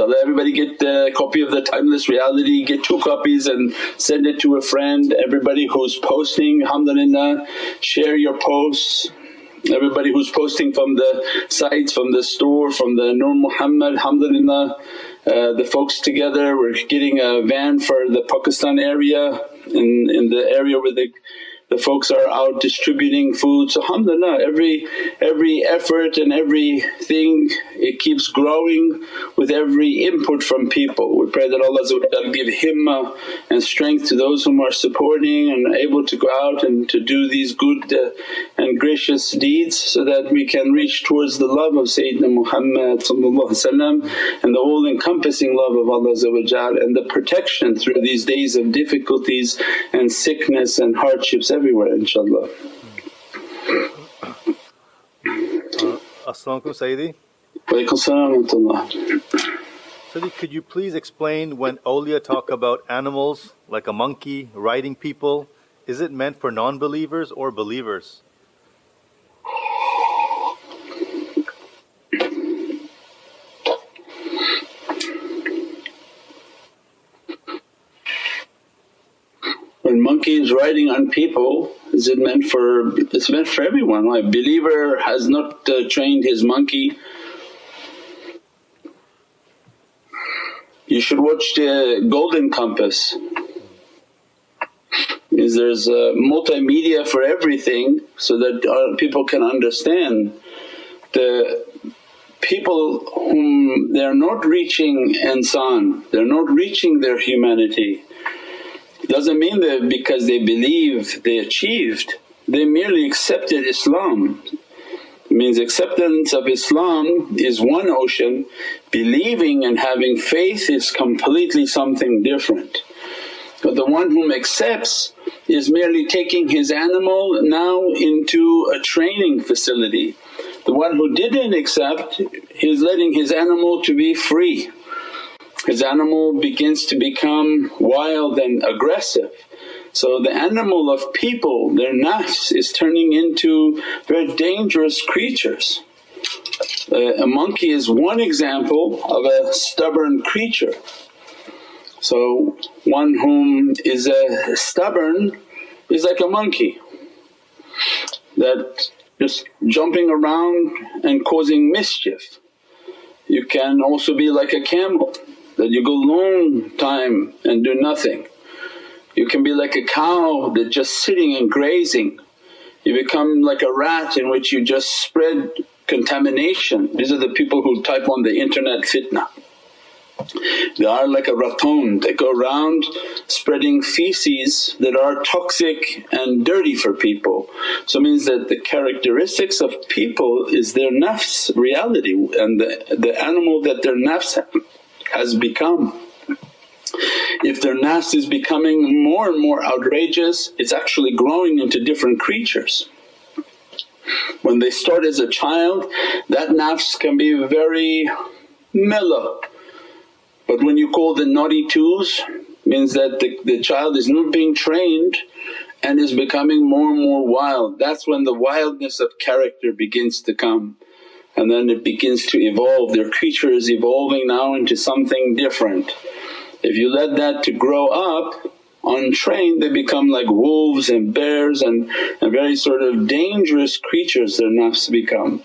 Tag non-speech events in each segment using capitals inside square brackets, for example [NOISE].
inshaAllah everybody get a copy of the Timeless Reality, get two copies and send it to a friend. Everybody who's posting alhamdulillah share your posts everybody who's posting from the sites, from the store, from the Nur Muhammad alhamdulillah uh, the folks together. We're getting a van for the Pakistan area in, in the area where the the folks are out distributing food. So alhamdulillah every, every effort and everything it keeps growing with every input from people. We pray that Allah give himmah and strength to those whom are supporting and able to go out and to do these good uh, and gracious deeds so that we can reach towards the love of Sayyidina Muhammad and the all encompassing love of Allah and the protection through these days of difficulties and sickness and hardships everywhere inshaAllah. Uh, As-salamu Sayyidi. Sayyidi, could you please explain when awliya talk about animals like a monkey riding people, is it meant for non-believers or believers? when monkeys riding on people is it meant for it's meant for everyone? Like believer has not uh, trained his monkey. You should watch the golden compass. Is there's a multimedia for everything so that uh, people can understand. The people whom they're not reaching insan, they're not reaching their humanity doesn't mean that because they believe they achieved, they merely accepted Islam. It means acceptance of Islam is one ocean, believing and having faith is completely something different. But the one whom accepts is merely taking his animal now into a training facility. The one who didn't accept is letting his animal to be free his animal begins to become wild and aggressive. So the animal of people, their nafs is turning into very dangerous creatures. Uh, a monkey is one example of a stubborn creature. So one whom is a stubborn is like a monkey that just jumping around and causing mischief. You can also be like a camel that you go long time and do nothing. You can be like a cow that just sitting and grazing. You become like a rat in which you just spread contamination. These are the people who type on the internet fitna. They are like a raton, they go around spreading feces that are toxic and dirty for people. So it means that the characteristics of people is their nafs reality and the, the animal that their nafs has become. If their nafs is becoming more and more outrageous, it's actually growing into different creatures. When they start as a child, that nafs can be very mellow. But when you call the naughty twos, means that the, the child is not being trained and is becoming more and more wild. That's when the wildness of character begins to come and then it begins to evolve. Their creature is evolving now into something different. If you let that to grow up untrained they become like wolves and bears and, and very sort of dangerous creatures their nafs become.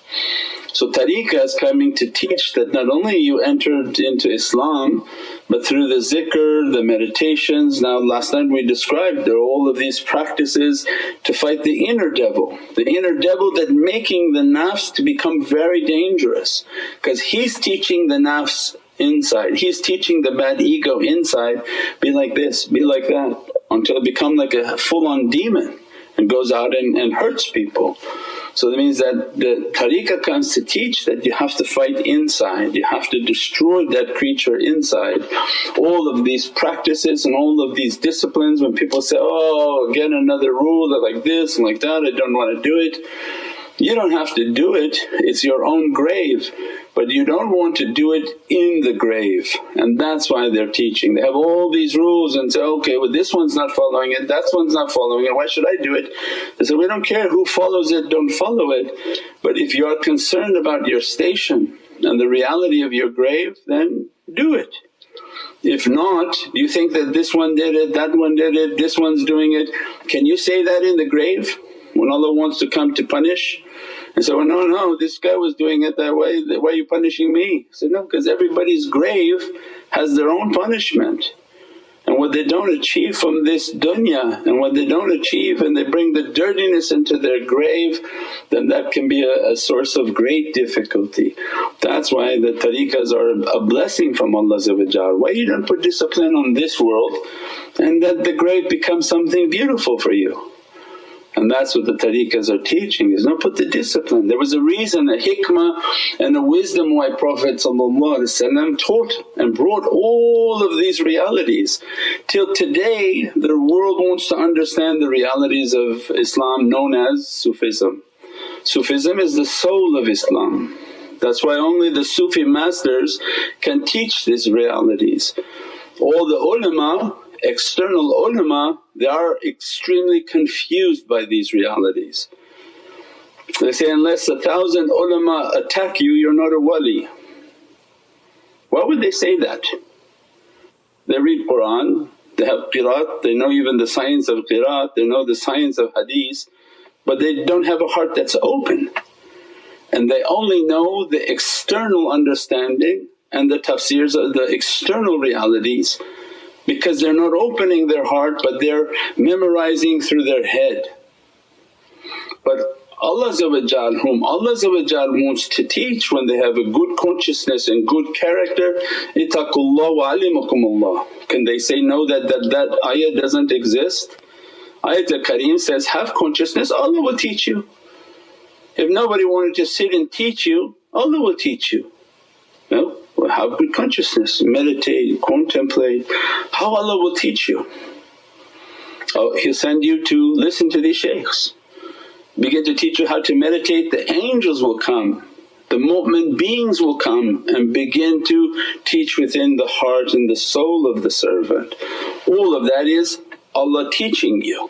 So tariqah is coming to teach that not only you entered into Islam but through the zikr, the meditations, now last night we described there are all of these practices to fight the inner devil, the inner devil that making the nafs to become very dangerous. Because he's teaching the nafs inside, he's teaching the bad ego inside, be like this, be like that. Until it become like a full on demon and goes out and, and hurts people. So that means that the tariqah comes to teach that you have to fight inside, you have to destroy that creature inside. All of these practices and all of these disciplines when people say, oh again another rule that like this and like that, I don't want to do it. You don't have to do it, it's your own grave but you don't want to do it in the grave and that's why they're teaching. They have all these rules and say, okay well this one's not following it, that one's not following it, why should I do it? They say, we don't care who follows it, don't follow it but if you are concerned about your station and the reality of your grave then do it. If not, you think that this one did it, that one did it, this one's doing it. Can you say that in the grave when Allah wants to come to punish? And well, no, no, this guy was doing it that way, why are you punishing me? I said, no, because everybody's grave has their own punishment. And what they don't achieve from this dunya and what they don't achieve and they bring the dirtiness into their grave then that can be a, a source of great difficulty. That's why the tariqahs are a blessing from Allah Why you don't put discipline on this world and that the grave becomes something beautiful for you. And that's what the tariqahs are teaching is not put the discipline. There was a reason, a hikmah and a wisdom why Prophet taught and brought all of these realities. Till today the world wants to understand the realities of Islam known as Sufism. Sufism is the soul of Islam. That's why only the Sufi masters can teach these realities. All the ulama external ulama they are extremely confused by these realities. They say, unless a thousand ulama attack you, you're not a wali. Why would they say that? They read Qur'an, they have qiraat, they know even the science of qiraat, they know the science of hadith but they don't have a heart that's open and they only know the external understanding and the tafsirs of the external realities because they're not opening their heart but they're memorizing through their head. But Allah whom Allah wants to teach when they have a good consciousness and good character, ittaqullah wa alimakumullah. Can they say no that that, that ayah doesn't exist? Ayat al-Kareem says, have consciousness Allah will teach you. If nobody wanted to sit and teach you, Allah will teach you. No? Have good consciousness, meditate, contemplate, how Allah will teach you. Oh, He'll send you to listen to these shaykhs, begin to teach you how to meditate, the angels will come, the mu'min beings will come and begin to teach within the heart and the soul of the servant. All of that is Allah teaching you.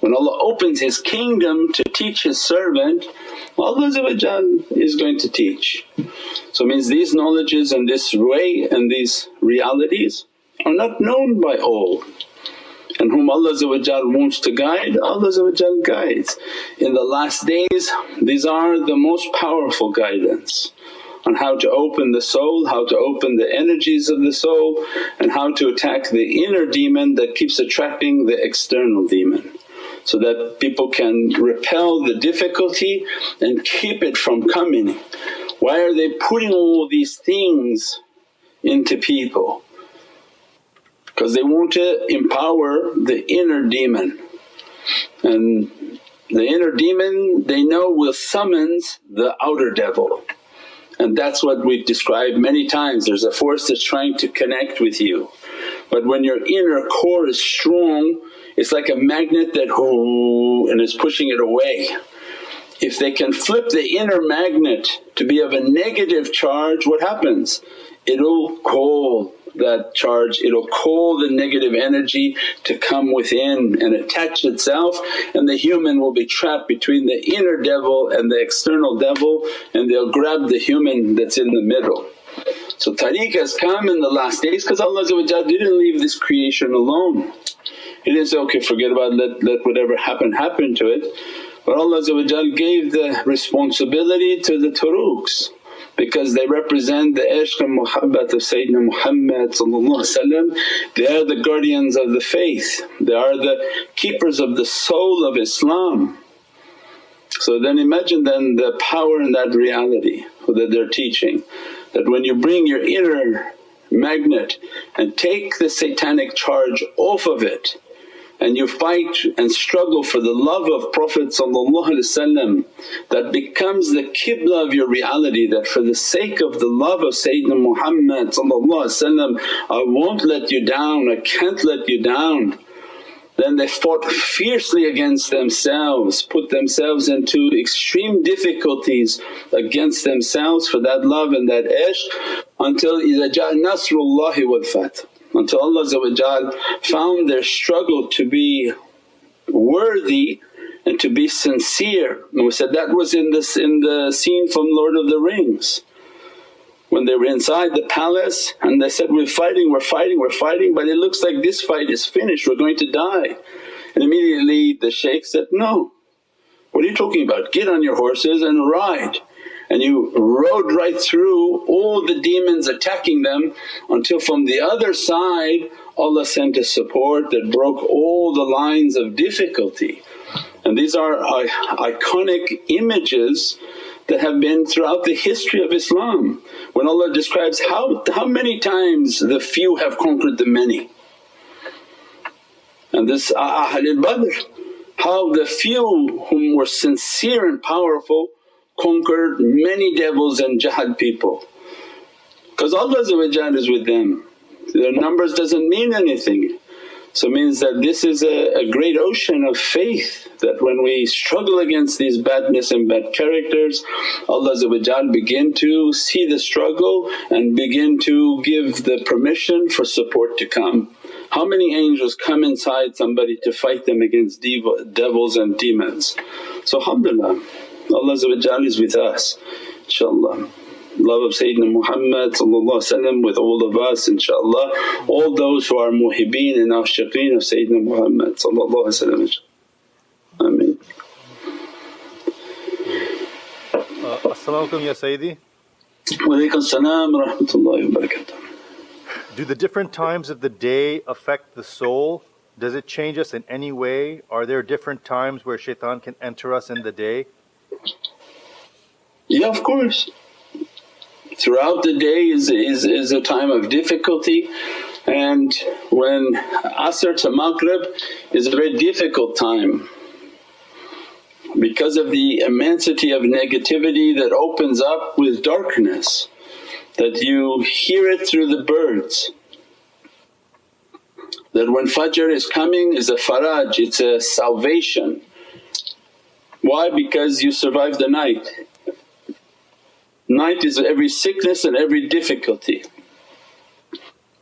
When Allah opens His kingdom to teach His servant, Allah is going to teach. So means these knowledges and this way and these realities are not known by all. And whom Allah wants to guide, Allah guides. In the last days these are the most powerful guidance on how to open the soul, how to open the energies of the soul and how to attack the inner demon that keeps attracting the external demon so that people can repel the difficulty and keep it from coming. Why are they putting all these things into people? Because they want to empower the inner demon and the inner demon they know will summons the outer devil and that's what we've described many times. There's a force that's trying to connect with you but when your inner core is strong it's like a magnet that whoo and is pushing it away. If they can flip the inner magnet to be of a negative charge what happens? It'll call that charge, it'll call the negative energy to come within and attach itself and the human will be trapped between the inner devil and the external devil and they'll grab the human that's in the middle. So tariq has come in the last days because Allah didn't leave this creation alone. He didn't say, okay forget about it, let, let whatever happen happen to it. But Allah gave the responsibility to the turuqs because they represent the ishq and muhabbat of Sayyidina Muhammad they are the guardians of the faith, they are the keepers of the soul of Islam. So then imagine then the power in that reality that they're teaching that when you bring your inner magnet and take the satanic charge off of it and you fight and struggle for the love of Prophet that becomes the qibla of your reality that for the sake of the love of Sayyidina Muhammad I won't let you down, I can't let you down. Then they fought fiercely against themselves, put themselves into extreme difficulties against themselves for that love and that ishq until إِذَا جَاءَ نَصْرُ اللَّهِ وَالْفَتْحِ until Allah found their struggle to be worthy and to be sincere. And we said that was in this in the scene from Lord of the Rings when they were inside the palace and they said, we're fighting, we're fighting, we're fighting but it looks like this fight is finished, we're going to die. And immediately the shaykh said, no, what are you talking about? Get on your horses and ride. And you rode right through all the demons attacking them until from the other side Allah sent a support that broke all the lines of difficulty. And these are uh, iconic images that have been throughout the history of Islam. When Allah describes how, how many times the few have conquered the many. And this uh, Ahlul Badr, how the few whom were sincere and powerful conquered many devils and jahad people. Because Allah is with them, their numbers doesn't mean anything. So means that this is a, a, great ocean of faith that when we struggle against these badness and bad characters Allah begin to see the struggle and begin to give the permission for support to come. How many angels come inside somebody to fight them against devils and demons? So alhamdulillah Allah is with us inshaAllah love of Sayyidina Muhammad with all of us inshaAllah, all those who are muhibbeen and ashiqeen of Sayyidina Muhammad Ameen. Uh, As-salamu ya Sayyidi. Wa alaykum salam wa rahmatullahi wa barakatuh. Do the different times of the day affect the soul? Does it change us in any way? Are there different times where shaitan can enter us in the day? Yeah, of course throughout the day is, is, is a time of difficulty and when Asr to Maghrib is a very difficult time because of the immensity of negativity that opens up with darkness that you hear it through the birds. That when Fajr is coming is a faraj, it's a salvation. Why? Because you survive the night Night is every sickness and every difficulty.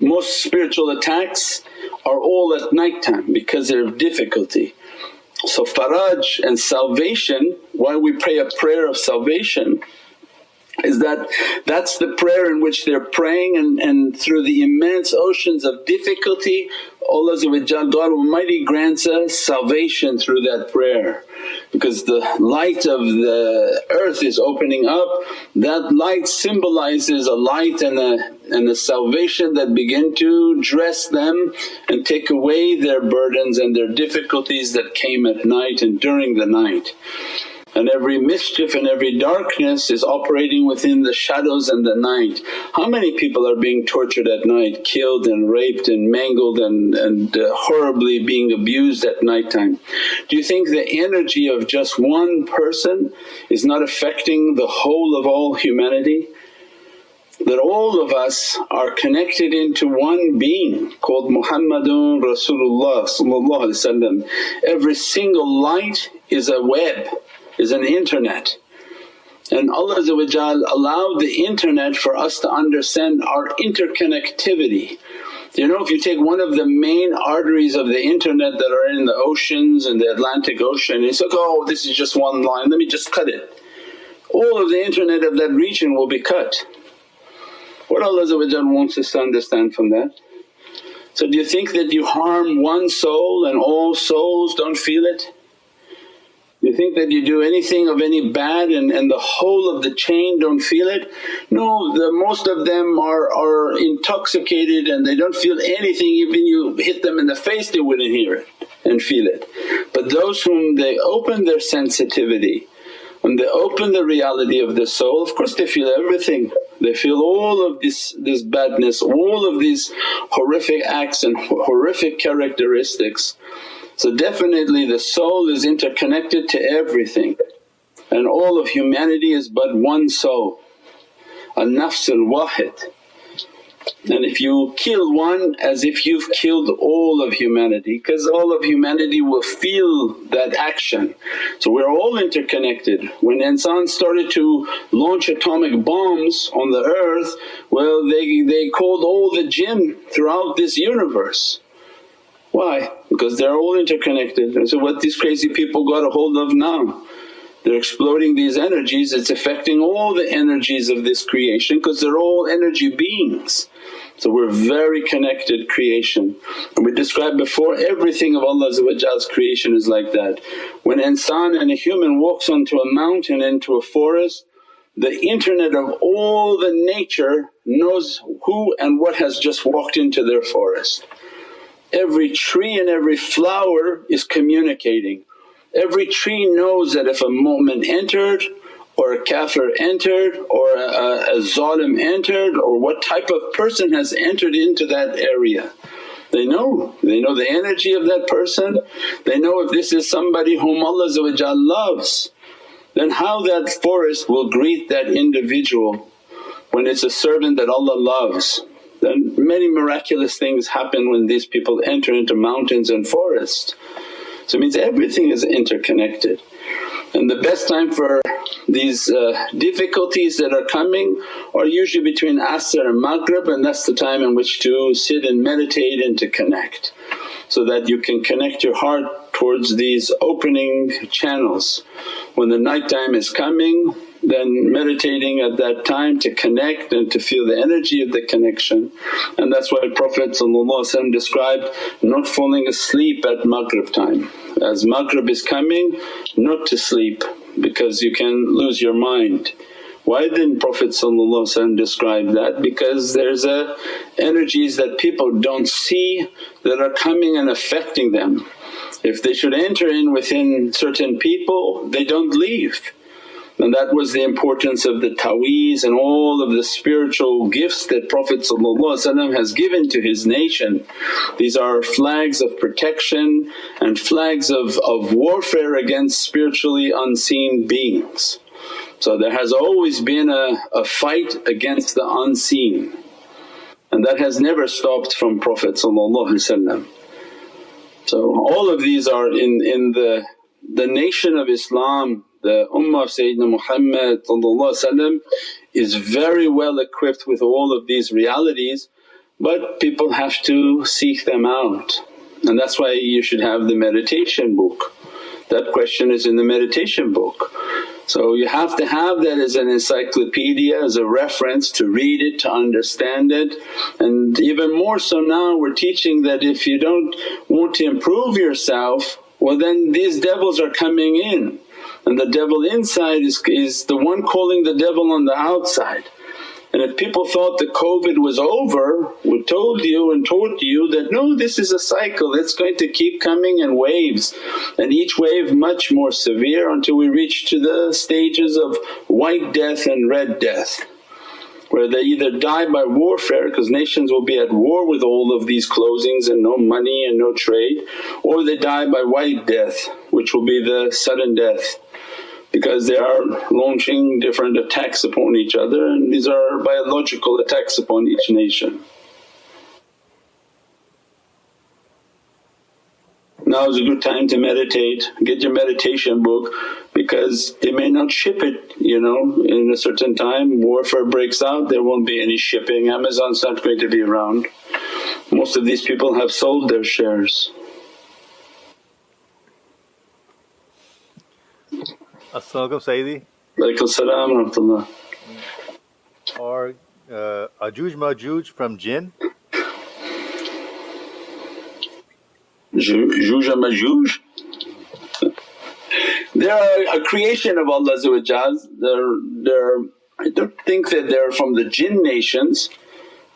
Most spiritual attacks are all at night time because they're of difficulty. So faraj and salvation, why we pray a prayer of salvation is that that's the prayer in which they're praying and, and through the immense oceans of difficulty Allah God Almighty grants us salvation through that prayer because the light of the earth is opening up. That light symbolizes a light and a, and a salvation that begin to dress them and take away their burdens and their difficulties that came at night and during the night and every mischief and every darkness is operating within the shadows and the night. How many people are being tortured at night, killed and raped and mangled and, and uh, horribly being abused at night time? Do you think the energy of just one person is not affecting the whole of all humanity? that all of us are connected into one being called Muhammadun Rasulullah Every single light is a web is an internet. And Allah allowed the internet for us to understand our interconnectivity. You know if you take one of the main arteries of the internet that are in the oceans and the Atlantic Ocean it's like, oh this is just one line, let me just cut it. All of the internet of that region will be cut. What Allah wants us to understand from that? So do you think that you harm one soul and all souls don't feel it? You think that you do anything of any bad and, and the whole of the chain don't feel it? No, the most of them are, are intoxicated and they don't feel anything, even you hit them in the face they wouldn't hear it and feel it. But those whom they open their sensitivity, when they open the reality of the soul of course they feel everything. They feel all of this, this badness, all of these horrific acts and horrific characteristics so definitely the soul is interconnected to everything and all of humanity is but one soul, a nafs al-wahid. And if you kill one as if you've killed all of humanity because all of humanity will feel that action. So we're all interconnected. When insan started to launch atomic bombs on the earth, well they, they called all the jinn throughout this universe why? Because they're all interconnected. And so what these crazy people got a hold of now they're exploding these energies, it's affecting all the energies of this creation because they're all energy beings. So we're very connected creation and we described before everything of Allah's creation is like that. When insan and a human walks onto a mountain into a forest the internet of all the nature knows who and what has just walked into their forest. Every tree and every flower is communicating. Every tree knows that if a mu'min entered or a kafir entered or a, a, a zalim entered or what type of person has entered into that area. They know, they know the energy of that person, they know if this is somebody whom Allah loves then how that forest will greet that individual when it's a servant that Allah loves. Then many miraculous things happen when these people enter into mountains and forests. So it means everything is interconnected. And the best time for these uh, difficulties that are coming are usually between Asr and Maghrib and that's the time in which to sit and meditate and to connect so that you can connect your heart towards these opening channels. When the night time is coming then meditating at that time to connect and to feel the energy of the connection. And that's why Prophet described not falling asleep at Maghrib time. As Maghrib is coming not to sleep because you can lose your mind. Why didn't Prophet describe that? Because there's a energies that people don't see that are coming and affecting them. If they should enter in within certain people they don't leave. And that was the importance of the ta'weez and all of the spiritual gifts that Prophet has given to his nation. These are flags of protection and flags of, of warfare against spiritually unseen beings. So there has always been a, a fight against the unseen and that has never stopped from Prophet So all of these are in, in the, the nation of Islam the ummah of Sayyidina Muhammad is very well equipped with all of these realities but people have to seek them out and that's why you should have the meditation book. That question is in the meditation book. So you have to have that as an encyclopedia, as a reference to read it, to understand it. And even more so now we're teaching that if you don't want to improve yourself well then these devils are coming in and the devil inside is, is the one calling the devil on the outside. And if people thought the COVID was over, we told you and taught you that no this is a cycle it's going to keep coming in waves and each wave much more severe until we reach to the stages of white death and red death where they either die by warfare because nations will be at war with all of these closings and no money and no trade or they die by white death which will be the sudden death because they are launching different attacks upon each other and these are biological attacks upon each nation. Now is a good time to meditate, get your meditation book because they may not ship it you know. In a certain time warfare breaks out there won't be any shipping. Amazon's not going to be around. Most of these people have sold their shares As-salamu Sayyidi. Alaykum salam rahmatullah. Are uh, Ajuj Majuj from jinn? Juj Majuj? They're a creation of Allah they're, they're, I don't think that they're from the jinn nations,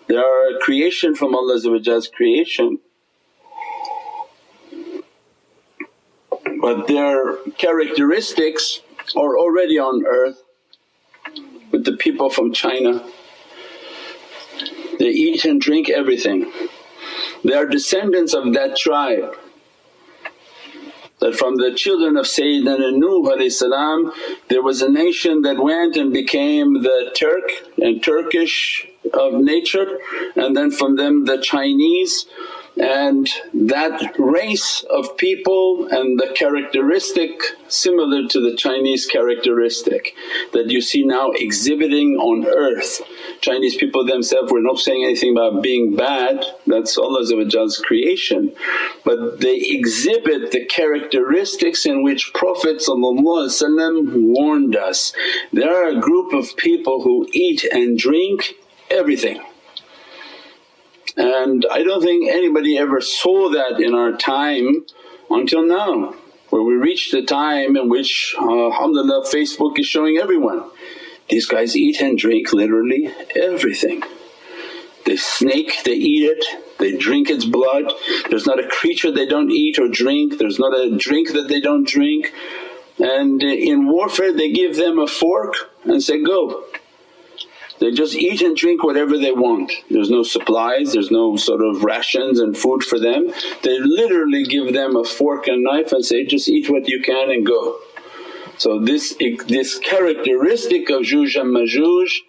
they are a creation from Allah's creation. But their characteristics are already on earth with the people from China. They eat and drink everything. They are descendants of that tribe that from the children of Sayyidina Nuh there was a nation that went and became the Turk and Turkish of nature and then from them the Chinese and that race of people and the characteristic similar to the Chinese characteristic that you see now exhibiting on earth. Chinese people themselves were not saying anything about being bad, that's Allah's creation, but they exhibit the characteristics in which Prophet warned us. There are a group of people who eat and drink everything and I don't think anybody ever saw that in our time until now where we reached the time in which uh, alhamdulillah Facebook is showing everyone. These guys eat and drink literally everything. They snake, they eat it, they drink its blood. There's not a creature they don't eat or drink, there's not a drink that they don't drink. And in warfare they give them a fork and say, go they just eat and drink whatever they want. There's no supplies, there's no sort of rations and food for them. They literally give them a fork and knife and say, just eat what you can and go. So this, this characteristic of Juj and Majuj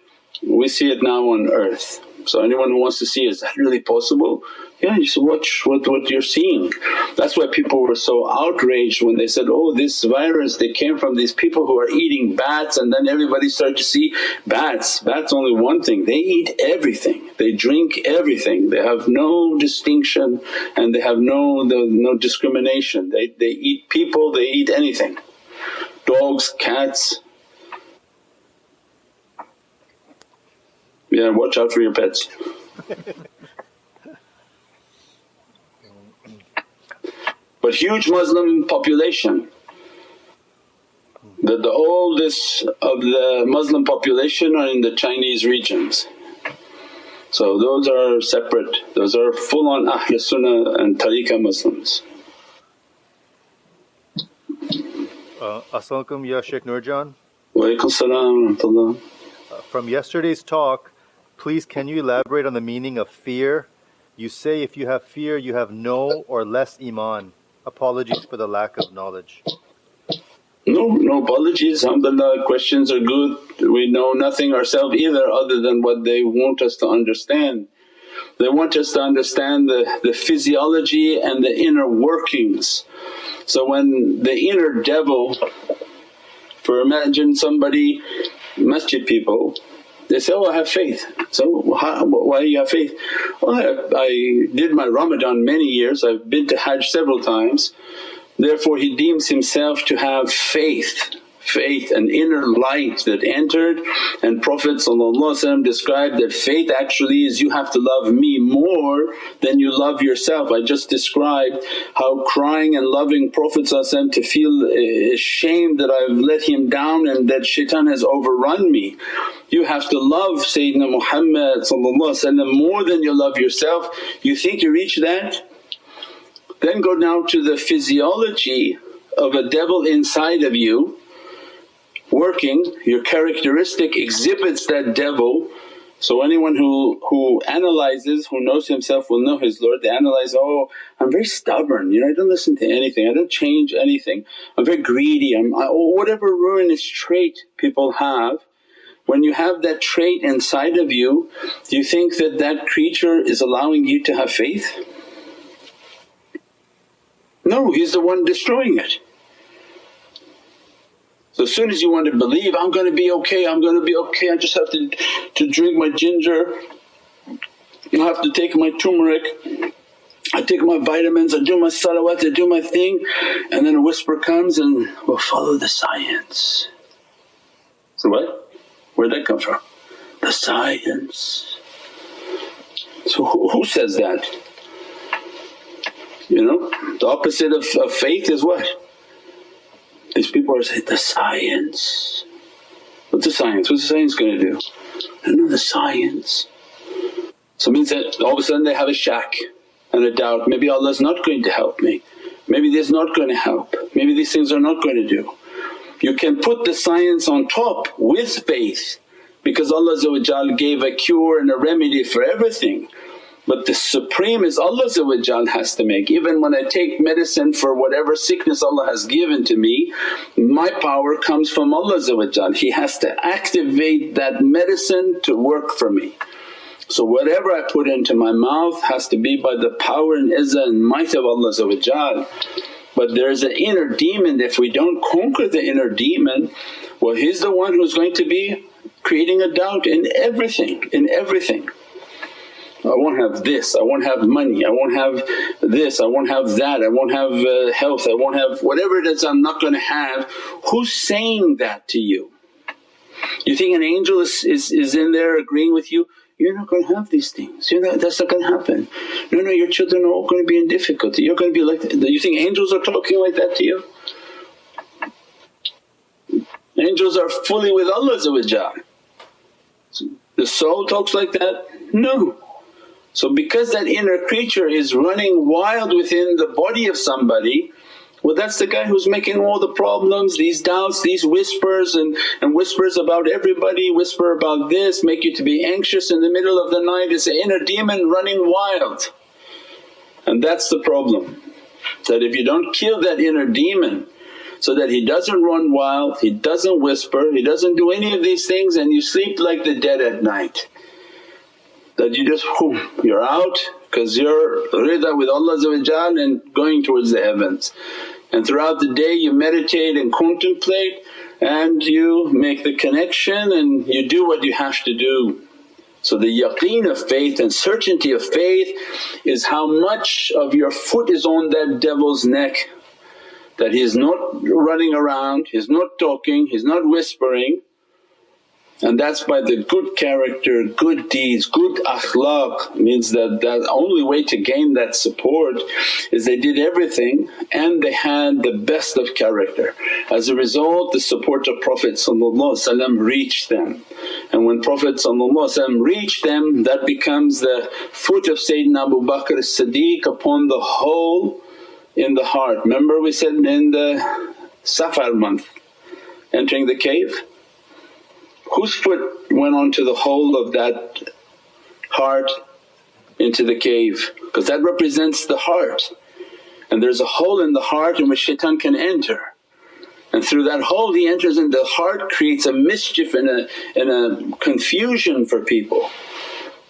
we see it now on earth. So anyone who wants to see is that really possible? Yeah, just watch what, what you're seeing. That's why people were so outraged when they said, oh this virus they came from these people who are eating bats and then everybody started to see bats. Bats only one thing, they eat everything, they drink everything, they have no distinction and they have no, no, no discrimination. They, they eat people, they eat anything. Dogs, cats, Yeah, watch out for your pets. [LAUGHS] but huge Muslim population. That the oldest of the Muslim population are in the Chinese regions. So those are separate, those are full on Ahl Sunnah and Tariqah Muslims. Uh, As-salamu ya Shaykh Nurjan. Wa salam uh, From yesterday's talk Please, can you elaborate on the meaning of fear? You say if you have fear, you have no or less Iman. Apologies for the lack of knowledge. No, no apologies. Alhamdulillah, questions are good. We know nothing ourselves either other than what they want us to understand. They want us to understand the, the physiology and the inner workings. So when the inner devil, for imagine somebody, masjid people, they say, oh I have faith. So how, why do you have faith? Well I, I did my Ramadan many years, I've been to Hajj several times. Therefore he deems himself to have faith faith, an inner light that entered and Prophet described that faith actually is you have to love me more than you love yourself. I just described how crying and loving Prophet to feel eh, ashamed that I've let him down and that shaitan has overrun me. You have to love Sayyidina Muhammad more than you love yourself. You think you reach that? Then go now to the physiology of a devil inside of you working, your characteristic exhibits that devil. So anyone who, who analyzes, who knows himself will know his Lord, they analyze, oh I'm very stubborn, you know I don't listen to anything, I don't change anything, I'm very greedy, I'm I, whatever ruinous trait people have. When you have that trait inside of you, do you think that that creature is allowing you to have faith? No, he's the one destroying it. So as soon as you want to believe, I'm going to be okay, I'm going to be okay, I just have to, to drink my ginger, I have to take my turmeric, I take my vitamins, I do my salawat, I do my thing and then a whisper comes and we'll follow the science. So what? Where'd that come from? The science. So who, who says that? You know, the opposite of, of faith is what? These people are saying, the science. What's the science? What's the science going to do? I don't know the science. So it means that all of a sudden they have a shak and a doubt, maybe Allah's not going to help me, maybe this is not going to help, maybe these things are not going to do. You can put the science on top with faith because Allah gave a cure and a remedy for everything. But the supreme is Allah has to make. Even when I take medicine for whatever sickness Allah has given to me, my power comes from Allah He has to activate that medicine to work for me. So whatever I put into my mouth has to be by the power and izzah and might of Allah but there's an inner demon if we don't conquer the inner demon well he's the one who's going to be creating a doubt in everything, in everything. I won't have this, I won't have money, I won't have this, I won't have that, I won't have uh, health, I won't have whatever it is I'm not going to have. Who's saying that to you? You think an angel is, is, is in there agreeing with you? You're not going to have these things, you're not, that's not going to happen. No, no, your children are all going to be in difficulty, you're going to be like that. You think angels are talking like that to you? Angels are fully with Allah The soul talks like that? No. So because that inner creature is running wild within the body of somebody well that's the guy who's making all the problems, these doubts, these whispers and, and whispers about everybody, whisper about this, make you to be anxious in the middle of the night. It's an inner demon running wild. And that's the problem that if you don't kill that inner demon so that he doesn't run wild, he doesn't whisper, he doesn't do any of these things and you sleep like the dead at night. That you just whoom, you're out because you're rida with Allah and going towards the heavens. And throughout the day you meditate and contemplate and you make the connection and you do what you have to do. So the yaqeen of faith and certainty of faith is how much of your foot is on that devil's neck that he's not running around, he's not talking, he's not whispering and that's by the good character, good deeds, good akhlaq means that the only way to gain that support is they did everything and they had the best of character. As a result the support of Prophet reached them and when Prophet reached them that becomes the foot of Sayyidina Abu Bakr as-Siddiq upon the whole in the heart. Remember we said in the Safar month entering the cave whose foot went onto the hole of that heart into the cave because that represents the heart and there's a hole in the heart in which shaitan can enter and through that hole he enters in the heart creates a mischief and a, and a confusion for people.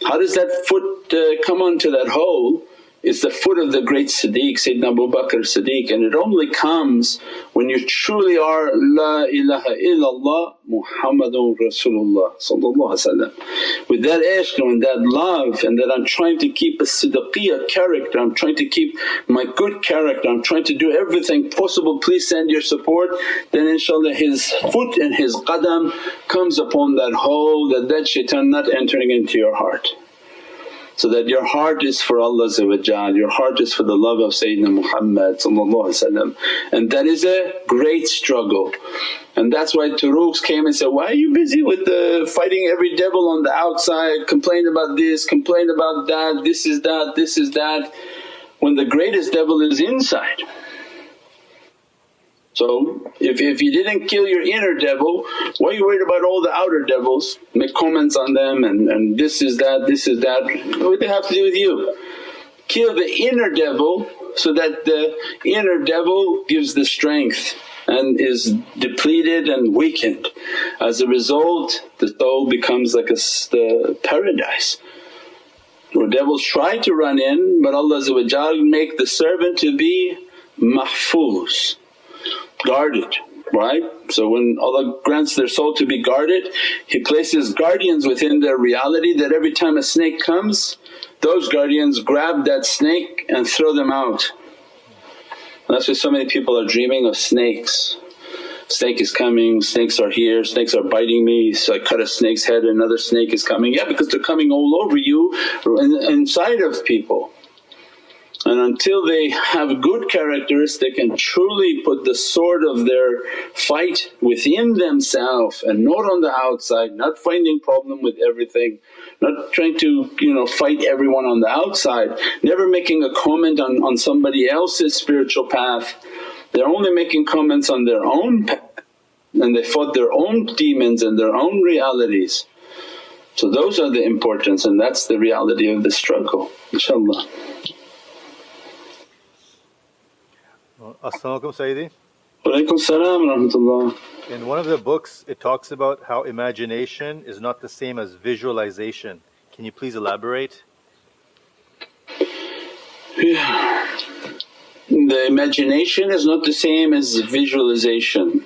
How does that foot uh, come onto that hole? Is the foot of the great Siddiq Sayyidina Abu Bakr Siddiq. And it only comes when you truly are, La ilaha illallah Muhammadun Rasulullah With that ishq and that love and that I'm trying to keep a siddiqiyah character, I'm trying to keep my good character, I'm trying to do everything possible, please send your support then inshaAllah his foot and his qadam comes upon that hole that that shaitan not entering into your heart so that your heart is for Allah your heart is for the love of Sayyidina Muhammad and that is a great struggle. And that's why Turuqs came and said, why are you busy with the fighting every devil on the outside, complain about this, complain about that, this is that, this is that when the greatest devil is inside. So if, if you didn't kill your inner devil, why are you worried about all the outer devils? Make comments on them and, and this is that, this is that, what do they have to do with you? Kill the inner devil so that the inner devil gives the strength and is depleted and weakened. As a result the soul becomes like a the paradise where devils try to run in but Allah make the servant to be mahfuz guarded right. So when Allah grants their soul to be guarded He places guardians within their reality that every time a snake comes those guardians grab that snake and throw them out. And that's why so many people are dreaming of snakes. Snake is coming, snakes are here, snakes are biting me, so I cut a snake's head another snake is coming. Yeah because they're coming all over you inside of people. And until they have good characters they can truly put the sword of their fight within themselves and not on the outside, not finding problem with everything, not trying to you know fight everyone on the outside, never making a comment on, on somebody else's spiritual path. They're only making comments on their own path and they fought their own demons and their own realities. So those are the importance and that's the reality of the struggle inshaAllah. As-salamu Sayyidi. Walaykum salam rahmatullah. In one of the books it talks about how imagination is not the same as visualization. Can you please elaborate? Yeah. The imagination is not the same as visualization.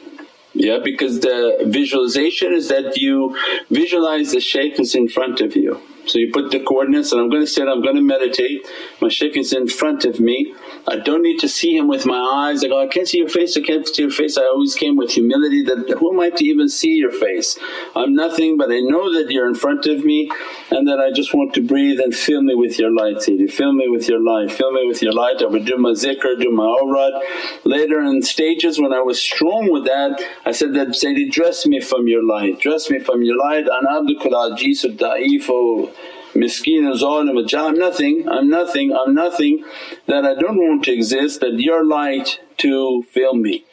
Yeah, because the visualization is that you visualize the shaykh is in front of you. So you put the coordinates and I'm going to sit, I'm going to meditate, my shaykh is in front of me. I don't need to see him with my eyes, I go, I can't see your face, I can't see your face. I always came with humility that who am I to even see your face? I'm nothing but I know that you're in front of me and that I just want to breathe and fill me with your light Sayyidi, fill me with your light, fill me with your light. I would do my zikr, do my awrad. Later in stages when I was strong with that I said that, Sayyidi dress me from your light, dress me from your light, ana abdukal ajiz da'if miskeen and zalim I'm nothing, I'm nothing, I'm nothing that I don't want to exist that your light to fill me.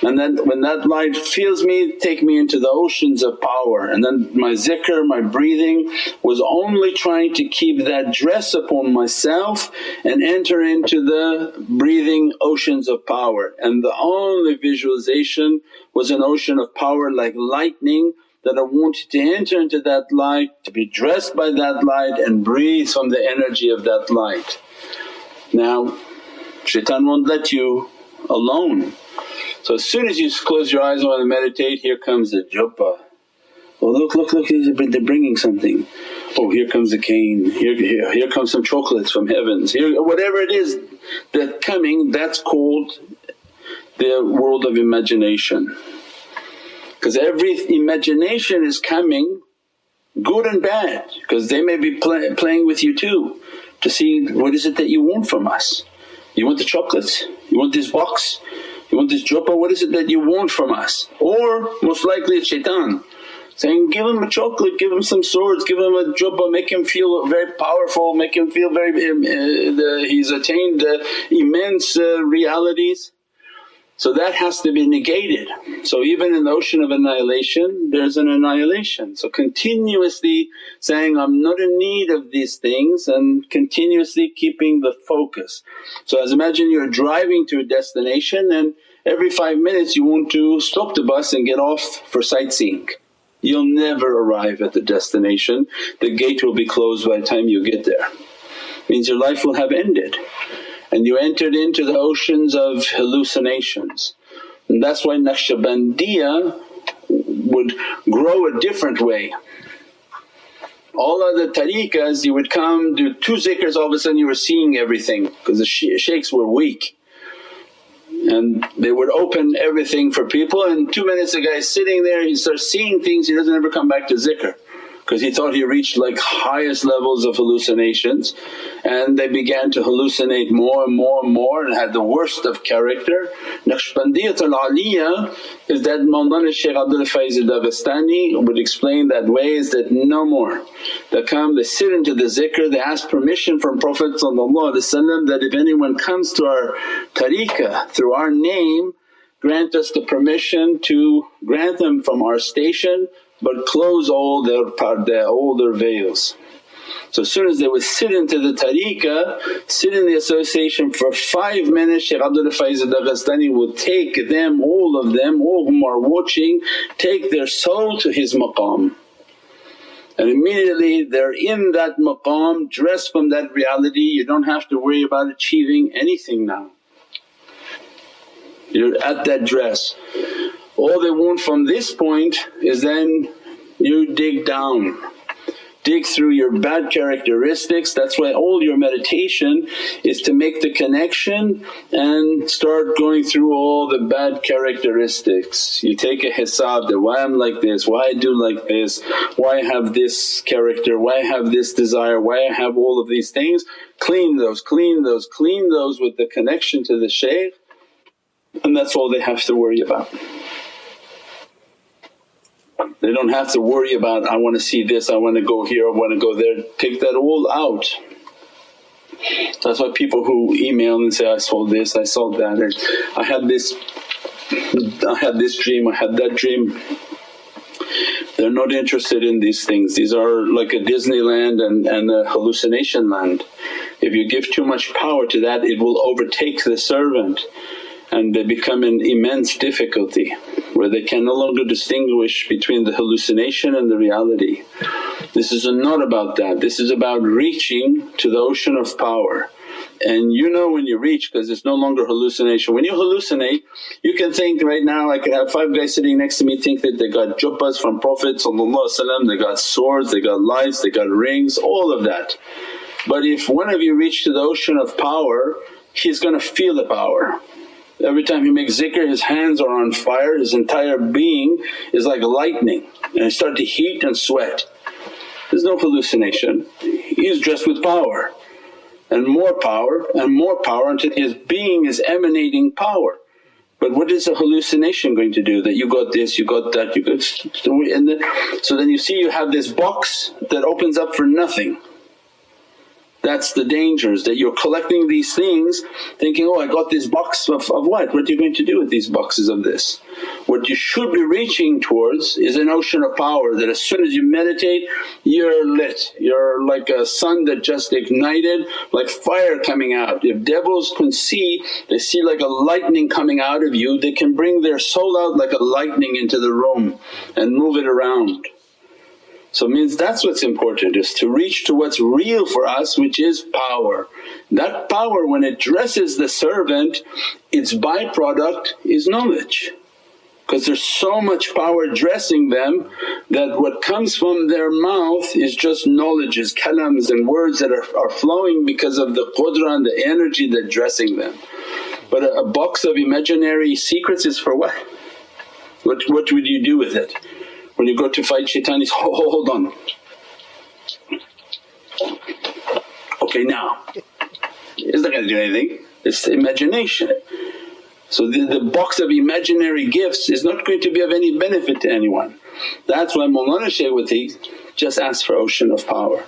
And then when that light fills me take me into the oceans of power and then my zikr, my breathing was only trying to keep that dress upon myself and enter into the breathing oceans of power and the only visualization was an ocean of power like lightning that I wanted to enter into that light, to be dressed by that light and breathe from the energy of that light. Now shaitan won't let you alone so as soon as you close your eyes and want to meditate here comes the jubba. Oh look, look, look they're bringing something. Oh here comes the cane, here, here, here comes some chocolates from heavens, here whatever it is that's coming that's called the world of imagination. Because every imagination is coming good and bad because they may be play, playing with you too to see what is it that you want from us. You want the chocolates? You want this box? You want this jubba? What is it that you want from us? Or most likely it's shaitan saying, give him a chocolate, give him some swords, give him a jubba, make him feel very powerful, make him feel very… Um, uh, the, he's attained uh, immense uh, realities. So that has to be negated. So even in the ocean of annihilation there's an annihilation. So continuously saying, I'm not in need of these things and continuously keeping the focus. So as imagine you're driving to a destination and every five minutes you want to stop the bus and get off for sightseeing. You'll never arrive at the destination, the gate will be closed by the time you get there. Means your life will have ended and you entered into the oceans of hallucinations. And that's why Naqshbandiya would grow a different way. All other tariqas you would come do two zikrs all of a sudden you were seeing everything because the shaykhs were weak and they would open everything for people and two minutes a guy is sitting there he starts seeing things he doesn't ever come back to zikr because he thought he reached like highest levels of hallucinations and they began to hallucinate more and more and more and had the worst of character. Naqshbandiyatul Aliyah is that Mawlana Shaykh Abdul Faiz Dagestani would explain that way is that no more. They come, they sit into the zikr, they ask permission from Prophet that if anyone comes to our tariqah through our name grant us the permission to grant them from our station but close all their parda, all their veils. So as soon as they would sit into the tariqah, sit in the association for five minutes Shaykh Abdul Faiz Dagestani will take them, all of them, all whom are watching, take their soul to his maqam. And immediately they're in that maqam, dressed from that reality, you don't have to worry about achieving anything now. You're at that dress. All they want from this point is then you dig down, dig through your bad characteristics. That's why all your meditation is to make the connection and start going through all the bad characteristics. You take a hisab that why I'm like this, why I do like this, why I have this character, why I have this desire, why I have all of these things. Clean those, clean those, clean those with the connection to the shaykh and that's all they have to worry about. They don't have to worry about, I want to see this, I want to go here, I want to go there, take that all out. That's why people who email and say, I saw this, I saw that, I had this, I had this dream, I had that dream. They're not interested in these things, these are like a Disneyland and, and a hallucination land. If you give too much power to that it will overtake the servant and they become an immense difficulty where they can no longer distinguish between the hallucination and the reality. This is not about that, this is about reaching to the ocean of power. And you know when you reach because it's no longer hallucination. When you hallucinate you can think right now I could have five guys sitting next to me think that they got jubbas from Prophet they got swords, they got lights, they got rings, all of that. But if one of you reach to the ocean of power he's going to feel the power. Every time he makes zikr his hands are on fire, his entire being is like lightning and he start to heat and sweat. There's no hallucination, he's dressed with power and more power and more power until his being is emanating power. But what is a hallucination going to do? That you got this, you got that, you got… and then, so then you see you have this box that opens up for nothing that's the dangers that you're collecting these things thinking, oh I got this box of, of what? What are you going to do with these boxes of this? What you should be reaching towards is an ocean of power that as soon as you meditate you're lit, you're like a sun that just ignited like fire coming out. If devils can see, they see like a lightning coming out of you, they can bring their soul out like a lightning into the room and move it around. So means that's what's important is to reach to what's real for us which is power. That power when it dresses the servant its byproduct is knowledge because there's so much power dressing them that what comes from their mouth is just knowledges, kalams and words that are, are flowing because of the qudra and the energy that dressing them. But a, a box of imaginary secrets is for what? What, what would you do with it? When you go to fight shaitan he's, [LAUGHS] hold, hold on. Okay now, it's not going to do anything, it's imagination. So the, the box of imaginary gifts is not going to be of any benefit to anyone. That's why Mawlana Shaykh just asked for ocean of power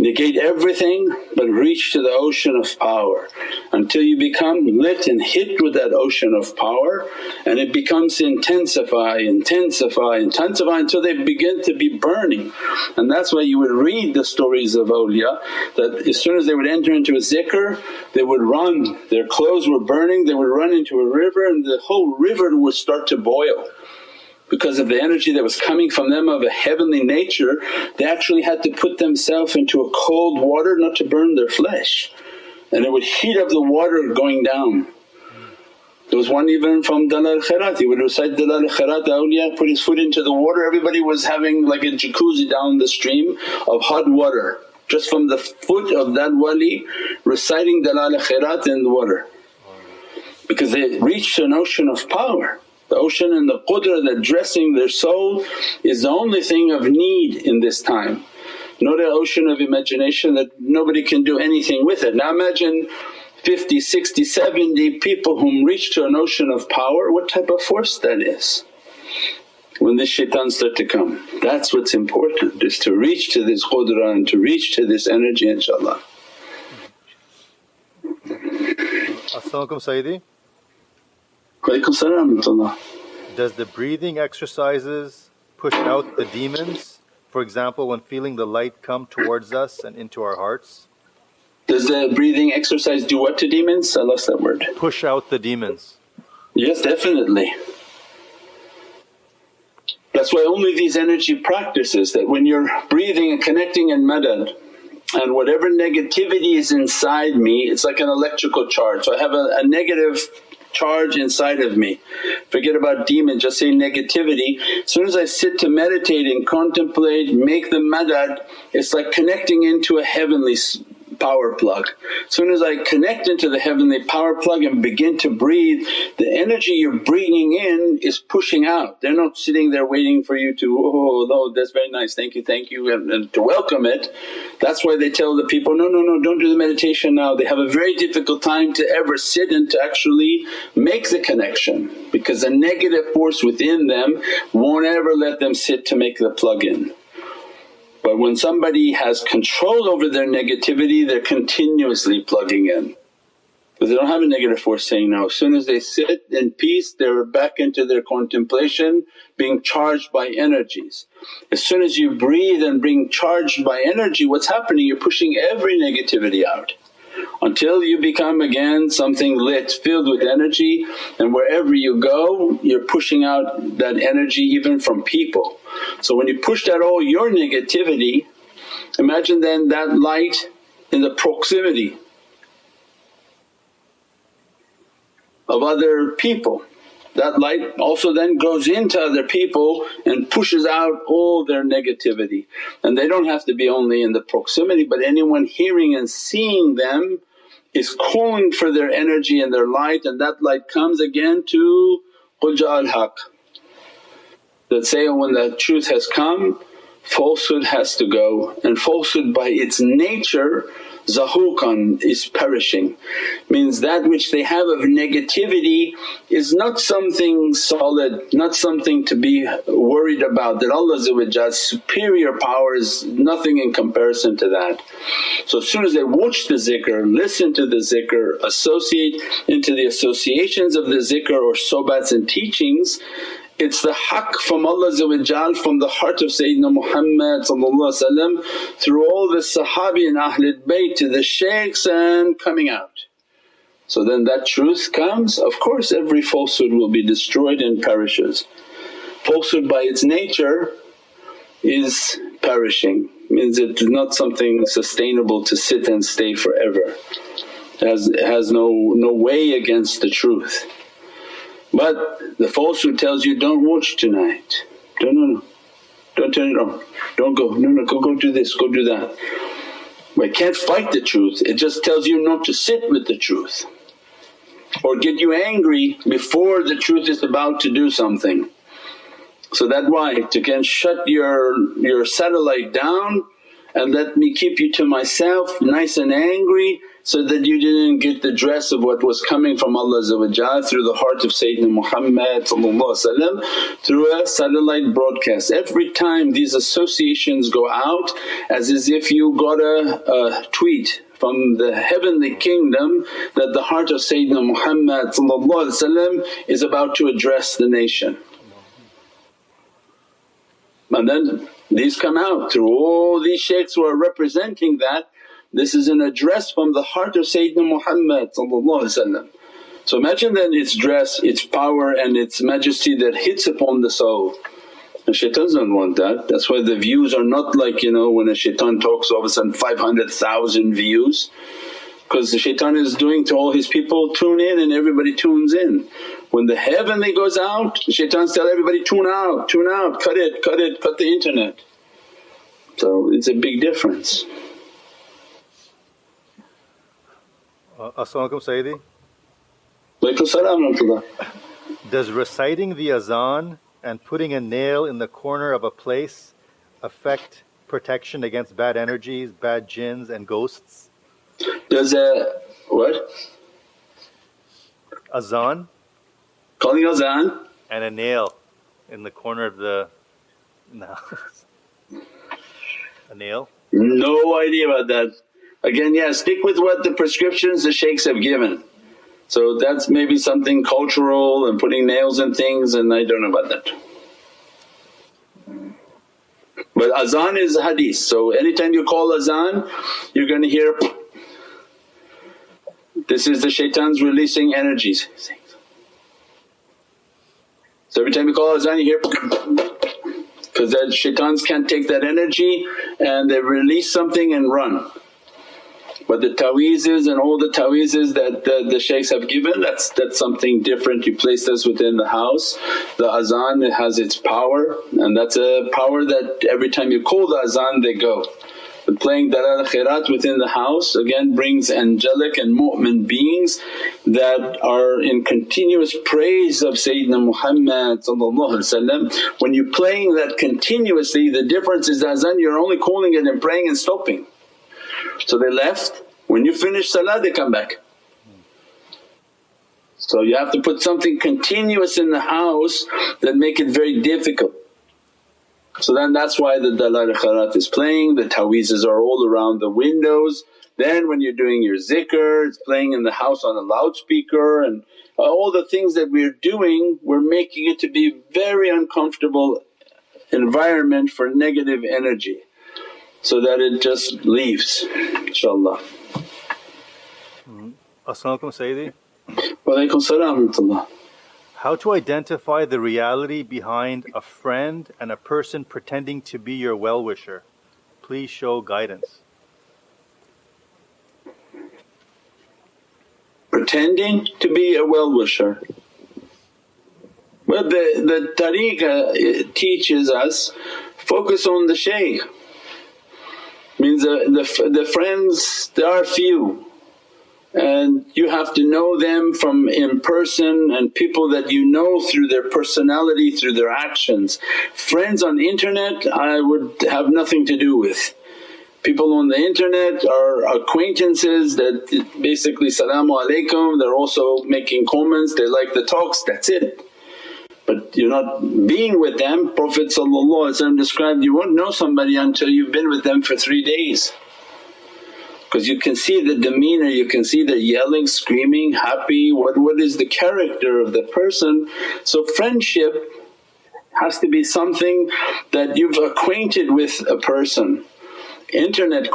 negate everything but reach to the ocean of power until you become lit and hit with that ocean of power and it becomes intensify, intensify, intensify until they begin to be burning. And that's why you would read the stories of awliya that as soon as they would enter into a zikr they would run, their clothes were burning, they would run into a river and the whole river would start to boil because of the energy that was coming from them of a heavenly nature they actually had to put themselves into a cold water not to burn their flesh. And it would heat up the water going down. There was one even from Dalal Khairat, he would recite Dalal Khairat, the awliya put his foot into the water, everybody was having like a jacuzzi down the stream of hot water. Just from the foot of that wali reciting Dalal Khairat in the water. Because they reached an ocean of power. The ocean and the qudra that dressing their soul is the only thing of need in this time. Not an ocean of imagination that nobody can do anything with it. Now imagine 50, 60, 70 people whom reach to an ocean of power, what type of force that is when this shaitan start to come. That's what's important is to reach to this qudra and to reach to this energy inshaAllah. As-salamu Sayyidi. Does the breathing exercises push out the demons? For example, when feeling the light come towards us and into our hearts? Does the breathing exercise do what to demons? I lost that word. Push out the demons. Yes, definitely. That's why only these energy practices that when you're breathing and connecting in madad and whatever negativity is inside me it's like an electrical charge. So I have a, a negative charge inside of me. Forget about demons, just say negativity. As soon as I sit to meditate and contemplate, make the madad, it's like connecting into a heavenly power plug. As soon as I connect into the heavenly power plug and begin to breathe, the energy you're breathing in is pushing out. They're not sitting there waiting for you to, oh, oh that's very nice, thank you, thank you and, and to welcome it. That's why they tell the people, no, no, no don't do the meditation now. They have a very difficult time to ever sit and to actually make the connection because the negative force within them won't ever let them sit to make the plug in. But when somebody has control over their negativity they're continuously plugging in because they don't have a negative force saying no. As soon as they sit in peace they're back into their contemplation being charged by energies. As soon as you breathe and being charged by energy what's happening? You're pushing every negativity out until you become again something lit filled with energy and wherever you go you're pushing out that energy even from people So when you pushed out all your negativity, imagine then that light in the proximity of other people. That light also then goes into other people and pushes out all their negativity. And they don't have to be only in the proximity but anyone hearing and seeing them is calling for their energy and their light and that light comes again to Qul al-Haq. That say when the truth has come falsehood has to go and falsehood by its nature zahuqan is perishing. Means that which they have of negativity is not something solid, not something to be worried about that Allah's superior power is nothing in comparison to that. So as soon as they watch the zikr, listen to the zikr, associate into the associations of the zikr or sobats and teachings it's the haqq from Allah from the heart of Sayyidina Muhammad through all the Sahabi and Ahlul Bayt to the shaykhs and coming out. So then that truth comes, of course every falsehood will be destroyed and perishes. Falsehood by its nature is perishing, means it's not something sustainable to sit and stay forever. It has, it has no, no way against the truth. But the falsehood tells you, don't watch tonight, no, no, no, don't turn it on, don't go, no, no, go, go do this, go do that. But can't fight the truth, it just tells you not to sit with the truth or get you angry before the truth is about to do something. So that why to can shut your, your satellite down and let me keep you to myself nice and angry so that you didn't get the dress of what was coming from Allah through the heart of Sayyidina Muhammad through a satellite broadcast. Every time these associations go out as if you got a, a tweet from the heavenly kingdom that the heart of Sayyidina Muhammad is about to address the nation. And then these come out through all these shaykhs who are representing that this is an address from the heart of Sayyidina Muhammad So imagine then its dress, its power and its majesty that hits upon the soul. And shaitans don't want that, that's why the views are not like you know when a shaitan talks all of a sudden 500,000 views because the shaitan is doing to all his people, tune in and everybody tunes in. When the heavenly goes out, the shaitans tell everybody, tune out, tune out, cut it, cut it, cut the internet. So it's a big difference. Uh, As-salamu Sayyidi. salam Does reciting the azan and putting a nail in the corner of a place affect protection against bad energies, bad jinns and ghosts? Does a what? Azan. Calling azan? And a nail in the corner of the [LAUGHS] no. a nail? No idea about that. Again, yeah, stick with what the prescriptions the shaykhs have given. So that's maybe something cultural and putting nails in things and I don't know about that. But azan is hadith, so anytime you call azan you're going to hear this is the shaitans releasing energies. So every time you call azan you hear because the shaitans can't take that energy and they release something and run. But the ta'weezes and all the ta'weezes that the, the shaykhs have given that's that's something different, you place this within the house. The azan it has its power and that's a power that every time you call the azan they go. But playing Dalal Khairat within the house again brings angelic and mu'min beings that are in continuous praise of Sayyidina Muhammad When you're playing that continuously the difference is azan you're only calling it and praying and stopping. So they left, when you finish salah they come back. So you have to put something continuous in the house that make it very difficult. So then that's why the Dalal Khairat is playing, the ta'weezes are all around the windows. Then when you're doing your zikr it's playing in the house on a loudspeaker and all the things that we're doing we're making it to be very uncomfortable environment for negative energy so that it just leaves inshaAllah. Mm-hmm. As-salamu Sayyidi. Wa salam How to identify the reality behind a friend and a person pretending to be your well wisher? Please show guidance. Pretending to be a well wisher. Well, the, the tariqah teaches us focus on the shaykh. Means the, the, the friends, there are few and you have to know them from in person and people that you know through their personality, through their actions. Friends on internet I would have nothing to do with. People on the internet are acquaintances that basically salaamu alaykum, they're also making comments, they like the talks, that's it. But you're not being with them, Prophet described, you won't know somebody until you've been with them for three days because you can see the demeanor, you can see the yelling, screaming, happy, what, what is the character of the person. So friendship has to be something that you've acquainted with a person. Internet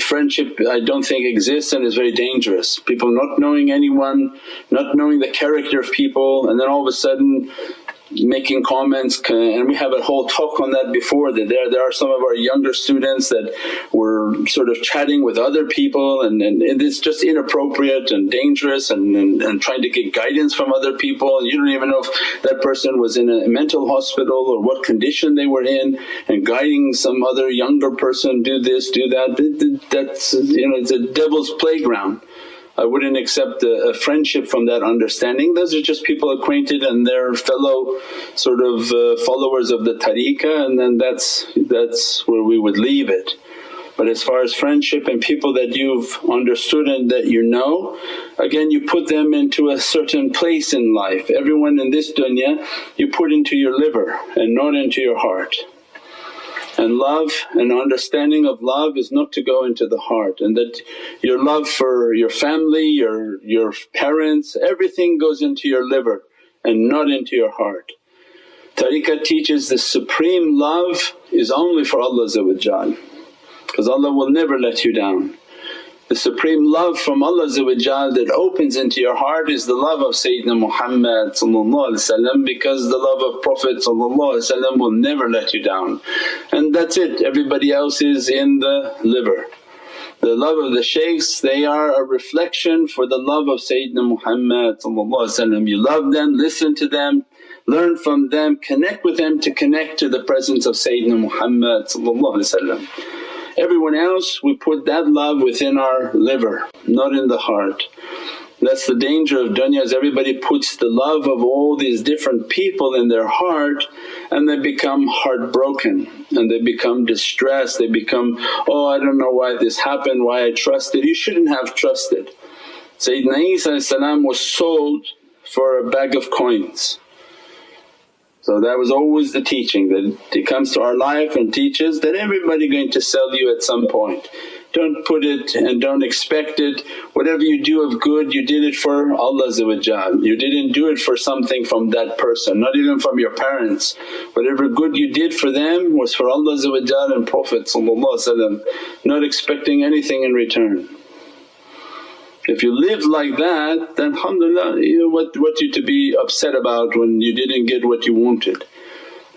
friendship I don't think exists and is very dangerous. People not knowing anyone, not knowing the character of people and then all of a sudden making comments and we have a whole talk on that before that there, there are some of our younger students that were sort of chatting with other people and, and it's just inappropriate and dangerous and, and, and, trying to get guidance from other people. You don't even know if that person was in a mental hospital or what condition they were in and guiding some other younger person, do this, do that. That's you know it's a devil's playground. I wouldn't accept a, a, friendship from that understanding. Those are just people acquainted and they're fellow sort of uh, followers of the tariqah and then that's, that's where we would leave it. But as far as friendship and people that you've understood and that you know, again you put them into a certain place in life. Everyone in this dunya you put into your liver and not into your heart. And love and understanding of love is not to go into the heart and that your love for your family, your, your parents, everything goes into your liver and not into your heart. Tariqah teaches the supreme love is only for Allah because Allah will never let you down. The supreme love from Allah that opens into your heart is the love of Sayyidina Muhammad because the love of Prophet will never let you down. And that's it, everybody else is in the liver. The love of the shaykhs they are a reflection for the love of Sayyidina Muhammad You love them, listen to them, learn from them, connect with them to connect to the presence of Sayyidina Muhammad Everyone else we put that love within our liver, not in the heart. That's the danger of dunya is everybody puts the love of all these different people in their heart and they become heartbroken and they become distressed, they become, oh I don't know why this happened, why I trusted. You shouldn't have trusted. Sayyidina Isa was sold for a bag of coins so that was always the teaching that it comes to our life and teaches that everybody going to sell you at some point. Don't put it and don't expect it. Whatever you do of good you did it for Allah you didn't do it for something from that person, not even from your parents. Whatever good you did for them was for Allah and Prophet not expecting anything in return. If you live like that then alhamdulillah you know what, what you to be upset about when you didn't get what you wanted.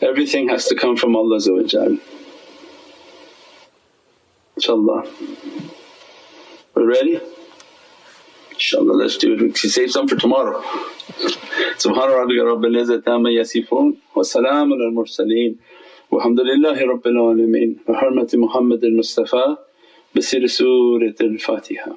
Everything has to come from Allah InshaAllah. We ready? InshaAllah let's do it, we save some for tomorrow. Subhana rabbika rabbil izzati amma yasifoon wa salaamun al mursaleen walhamdulillahi rabbil alameen bi hurmati Muhammad al Mustafa bi siri Surat al Fatiha.